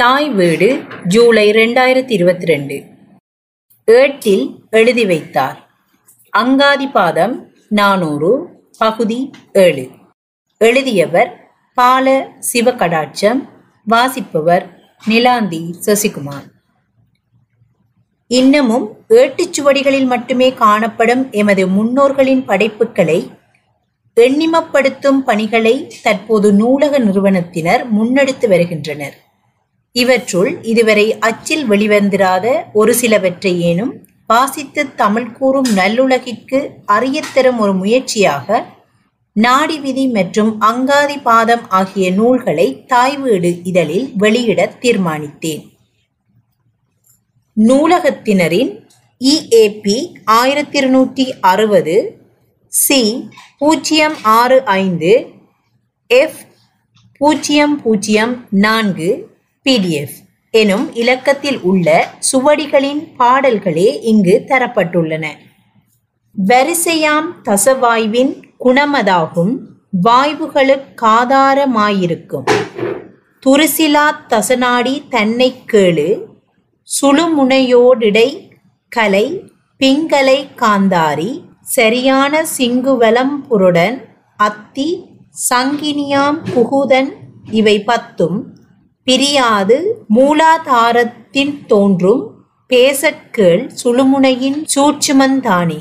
தாய் வீடு ஜூலை ரெண்டாயிரத்தி இருபத்தி ரெண்டு ஏட்டில் எழுதி வைத்தார். அங்காதிபாதம் நானூறு பகுதி ஏழு. எழுதியவர் பால சிவகடாட்சம் வாசிப்பவர் நிலாந்தி சசிகுமார். இன்னமும் ஏட்டுச்சுவடிகளில் மட்டுமே காணப்படும் எமது முன்னோர்களின் படைப்புகளை எண்ணிமப்படுத்தும் பணிகளை தற்போது நூலக நிறுவனத்தினர் முன்னெடுத்து வருகின்றனர். இவற்றுள் இதுவரை அச்சில் வெளிவந்திராத ஒரு சிலவற்றை ஏனும் வாசித்து தமிழ் கூறும் நல்லுலகிற்கு அறியத்தரும் ஒரு முயற்சியாக நாடி விதி மற்றும் அங்காதி பாதம் ஆகிய நூல்களை தாய் வீடு இதழில் வெளியிட தீர்மானித்தேன். நூலகத்தினரின் இஏபி ஆயிரத்தி இருநூற்றி அறுபது சி பூஜ்ஜியம் ஆறு ஐந்து எஃப் பூஜ்ஜியம் பூஜ்ஜியம் நான்கு பிடிஎஃப் எனும் இலக்கத்தில் உள்ள சுவடிகளின் பாடல்களே இங்கு தரப்பட்டுள்ளன. வரிசையாம் தசவாய்வின் குணமதாகும் வாய்வுகளுக்காதாரமாயிருக்கும் துருசிலா தசநாடி தன்னை கேளு சுழுமுனையோடிடை கலை பிங்கலை காந்தாரி சரியான சிங்குவலம் புருடன் அத்தி சங்கினியாம் புகுதன் இவை பத்தும் பிரியாது மூலாதாரத்தில் தோன்றும் பேசக்கேள் சுழுமுனையின் சூட்சுமந்தானே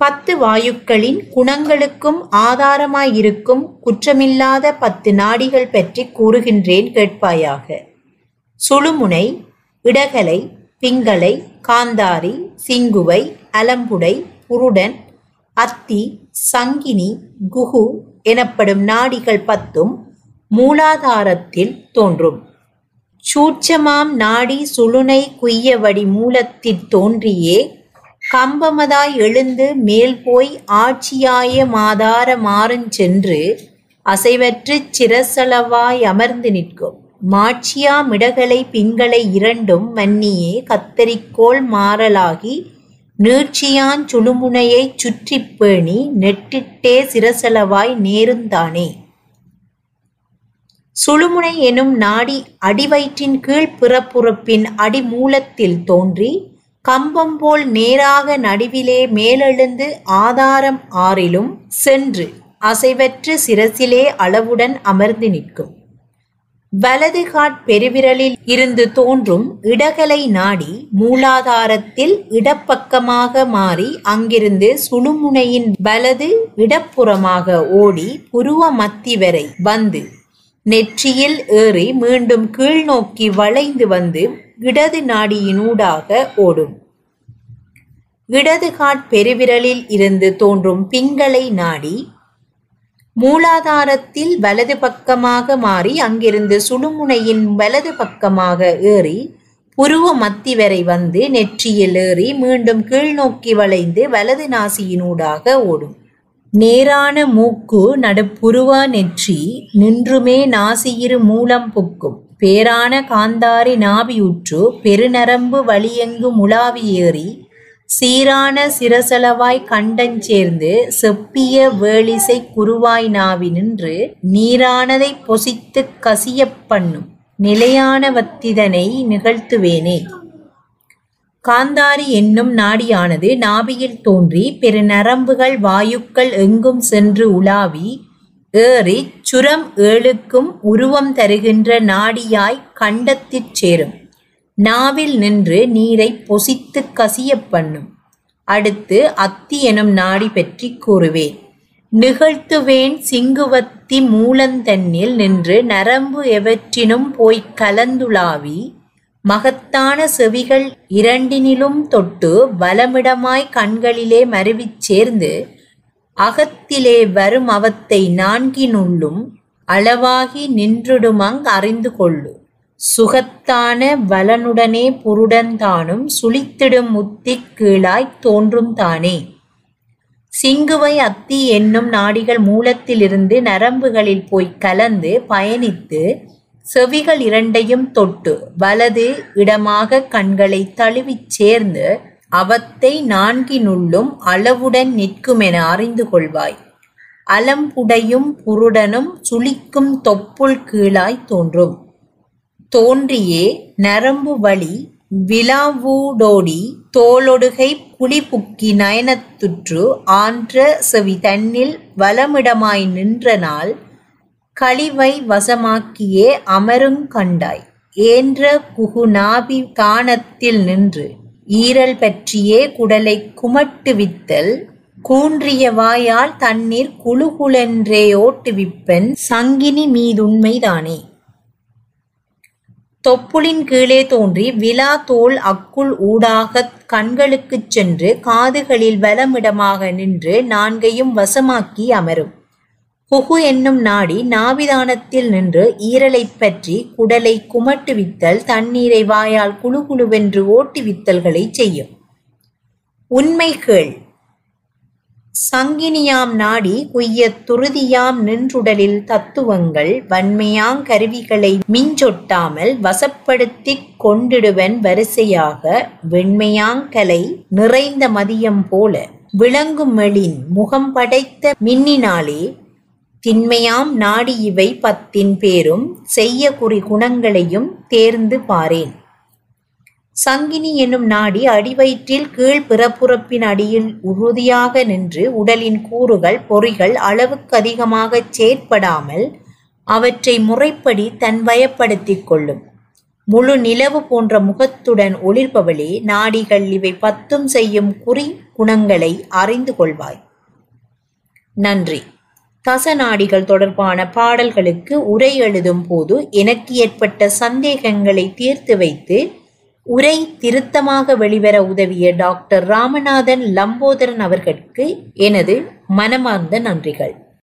பத்து வாயுக்களின் குணங்களுக்கும் ஆதாரமாயிருக்கும் குற்றமில்லாத பத்து நாடிகள் பற்றி கூறுகின்றேன் கேட்பாயாக. சுழுமுனை இடகலை பிங்களை காந்தாரி சிங்குவை அலம்புடை புருடன் அத்தி சங்கினி குகு எனப்படும் நாடிகள் பத்தும் மூலாதாரத்தில் தோன்றும். சூட்சமாம் நாடி சுளுனை குய்யவடி மூலத்தில் தோன்றியே. கம்பமதாய் எழுந்து மேல் போய் ஆட்சியாய மாதார மாறுஞ்சென்று அசைவற்றுச் சிரசளவாய் அமர்ந்து நிற்கும். மாட்சியா மிடகளை பிங்களை இரண்டும் மன்னியே கத்தரிக்கோள் மாறலாகி நீட்சியான் சுழுமுனையைச் சுற்றிப் பேணி நெட்டிட்டே சிரசளவாய் நேருந்தானே. சுழுமுனை எனும் நாடி அடிவயிற்றின் கீழ் பிறப்புறுப்பின் அடிமூலத்தில் தோன்றி கம்பம் போல் நேராக நடுவிலே மேலெழுந்து ஆதாரம் ஆறிலும் சென்று அசைவற்று சிரசிலே அளவுடன் அமர்ந்து நிற்கும். வலது காட் பெருவிரலில் இருந்து தோன்றும் இடகலை நாடி மூலாதாரத்தில் இடப்பக்கமாக மாறி அங்கிருந்து சுழுமுனையின் வலது இடப்புறமாக ஓடி புருவ மத்தி வரை வந்து நெற்றியில் ஏறி மீண்டும் கீழ் நோக்கி வளைந்து வந்து இடது நாடியினூடாக ஓடும். இடது காட் பெருவிரலில் இருந்து தோன்றும் பிங்களை நாடி மூலாதாரத்தில் வலது பக்கமாக மாறி அங்கிருந்து சுடுமுனையின் வலது பக்கமாக ஏறி புருவ மத்தி வரை வந்து நெற்றியில் ஏறி மீண்டும் கீழ் நோக்கி வளைந்து வலது நாசியினூடாக ஓடும். நேரான மூக்கு நடுப்புருவ நெற்றி நின்றுமே நாசியிரு மூலம் புக்கும். பேரான காந்தாரி நாபியுற்று பெருநரம்பு வழியெங்கு முலாவி ஏறி சீரான சிரசளவாய் கண்டஞ்சேர்ந்து செப்பிய வேளிசை குருவாய் நாவி நின்று நீரானதை பொசித்துக் கசியப் பண்ணும். நிலையான வத்திதனை நிகழ்த்துவேனே. காந்தாரி என்னும் நாடியானது நாபியில் தோன்றி பிற நரம்புகள் வாயுக்கள் எங்கும் சென்று உலாவி ஏறி சுரம் ஏழுக்கும் உருவம் தருகின்ற நாடியாய் கண்டத்திற் சேரும். நாவில் நின்று நீரை பொசித்து கசியப் பண்ணும். அடுத்து அத்தி எனும் நாடி பற்றி கூறுவேன். நிகழ்த்துவேன் சிங்குவத்தி மூலந்தன்னில் நின்று நரம்பு எவற்றினும் போய்க் கலந்துலாவி மகத்தான செவிகள் இரண்டினிலும் தொட்டு வலமிடமாய் கண்களிலே மருவிச் சேர்ந்து அகத்திலே வரும் அவத்தை நான்கினுள்ளும் அளவாகி நின்றுடுமங் அறிந்து கொள்ளு. சுகத்தான வலனுடனே புருடன்தானும் சுளித்திடும் முத்திக் கீழாய்த் தோன்றும் தானே. சிங்குவை அத்தி என்னும் நாடிகள் மூலத்திலிருந்து நரம்புகளில் போய்க் கலந்து பயணித்து செவிகள் இரண்டையும் தொட்டு வலது இடமாக கண்களை தழுவிச் சேர்ந்து அவத்தை நான்கினுள்ளும் அளவுடன் நிற்குமென அறிந்து கொள்வாய். அலம்புடையும் புருடனும் சுளிக்கும் தொப்புள் கீழாய் தோன்றும். தோன்றியே நரம்பு வழி விழாவூடோடி தோலொடுகை புலிபுக்கி நயனத்துற்று ஆன்ற செவி தன்னில் வலமிடமாய் நின்ற நாள் கழிவை வசமாக்கியே அமருங் கண்டாய். ஏன்ற குகுநாபி தானத்தில் நின்று ஈரல் பற்றியே குடலை குமட்டுவித்தல் கூன்றிய வாயால் தண்ணீர் குளுகுளென்றே ஓட்டுவிப்பன் சங்கினி மீதுண்மைதானே தொப்புளின் கீழே தோன்றி விலா தோல் அக்குள் ஊடாகத் கண்களுக்குச் சென்று காதுகளில் வலமிடமாக நின்று நான்கையும் வசமாக்கி அமரும். குகு என்னும் நாடி நாபிதானத்தில் நின்று ஈரலைப் பற்றி குடலை குமட்டுவித்தல் தண்ணீரை வாயால் குளுகுளுவென்று ஓட்டுவித்தல்களைச் செய்யும். உண்மை கேள். சங்கினியாம் நாடி குய்ய துருதியாம் நின்றுடலில் தத்துவங்கள் வன்மையாங் கருவிகளை மிஞ்சொட்டாமல் வசப்படுத்திக் கொண்டிடுவன் வரிசையாக வெண்மையாங்கலை நிறைந்த மதியம் போல விளங்கும் மெளின் முகம் படைத்த மின்னினாலே திண்மையாம் நாடி இவை பத்தின் பேரும் செய்ய குறி குணங்களையும் தேர்ந்து பாரேன். சங்கினி என்னும் நாடி அடிவயிற்றில் கீழ் பிறப்புறப்பின் அடியில் உறுதியாக நின்று உடலின் கூறுகள் பொறிகள் அளவுக்கு அதிகமாக செயற்படாமல் அவற்றை முறைப்படி தன் வயப்படுத்திக் கொள்ளும். முழு நிலவு போன்ற முகத்துடன் ஒளிர்பவளே நாடிகள் இவை பத்தும் செய்யும் குறி குணங்களை அறிந்து கொள்வாய். நன்றி. தசநாடிகள் தொடர்பான பாடல்களுக்கு உரை எழுதும் போது எனக்கு ஏற்பட்ட சந்தேகங்களை தீர்த்து வைத்து உரை திருத்தமாக வெளிவர உதவிய டாக்டர் ராமநாதன் லம்போதரன் அவர்களுக்கு எனது மனமார்ந்த நன்றிகள்.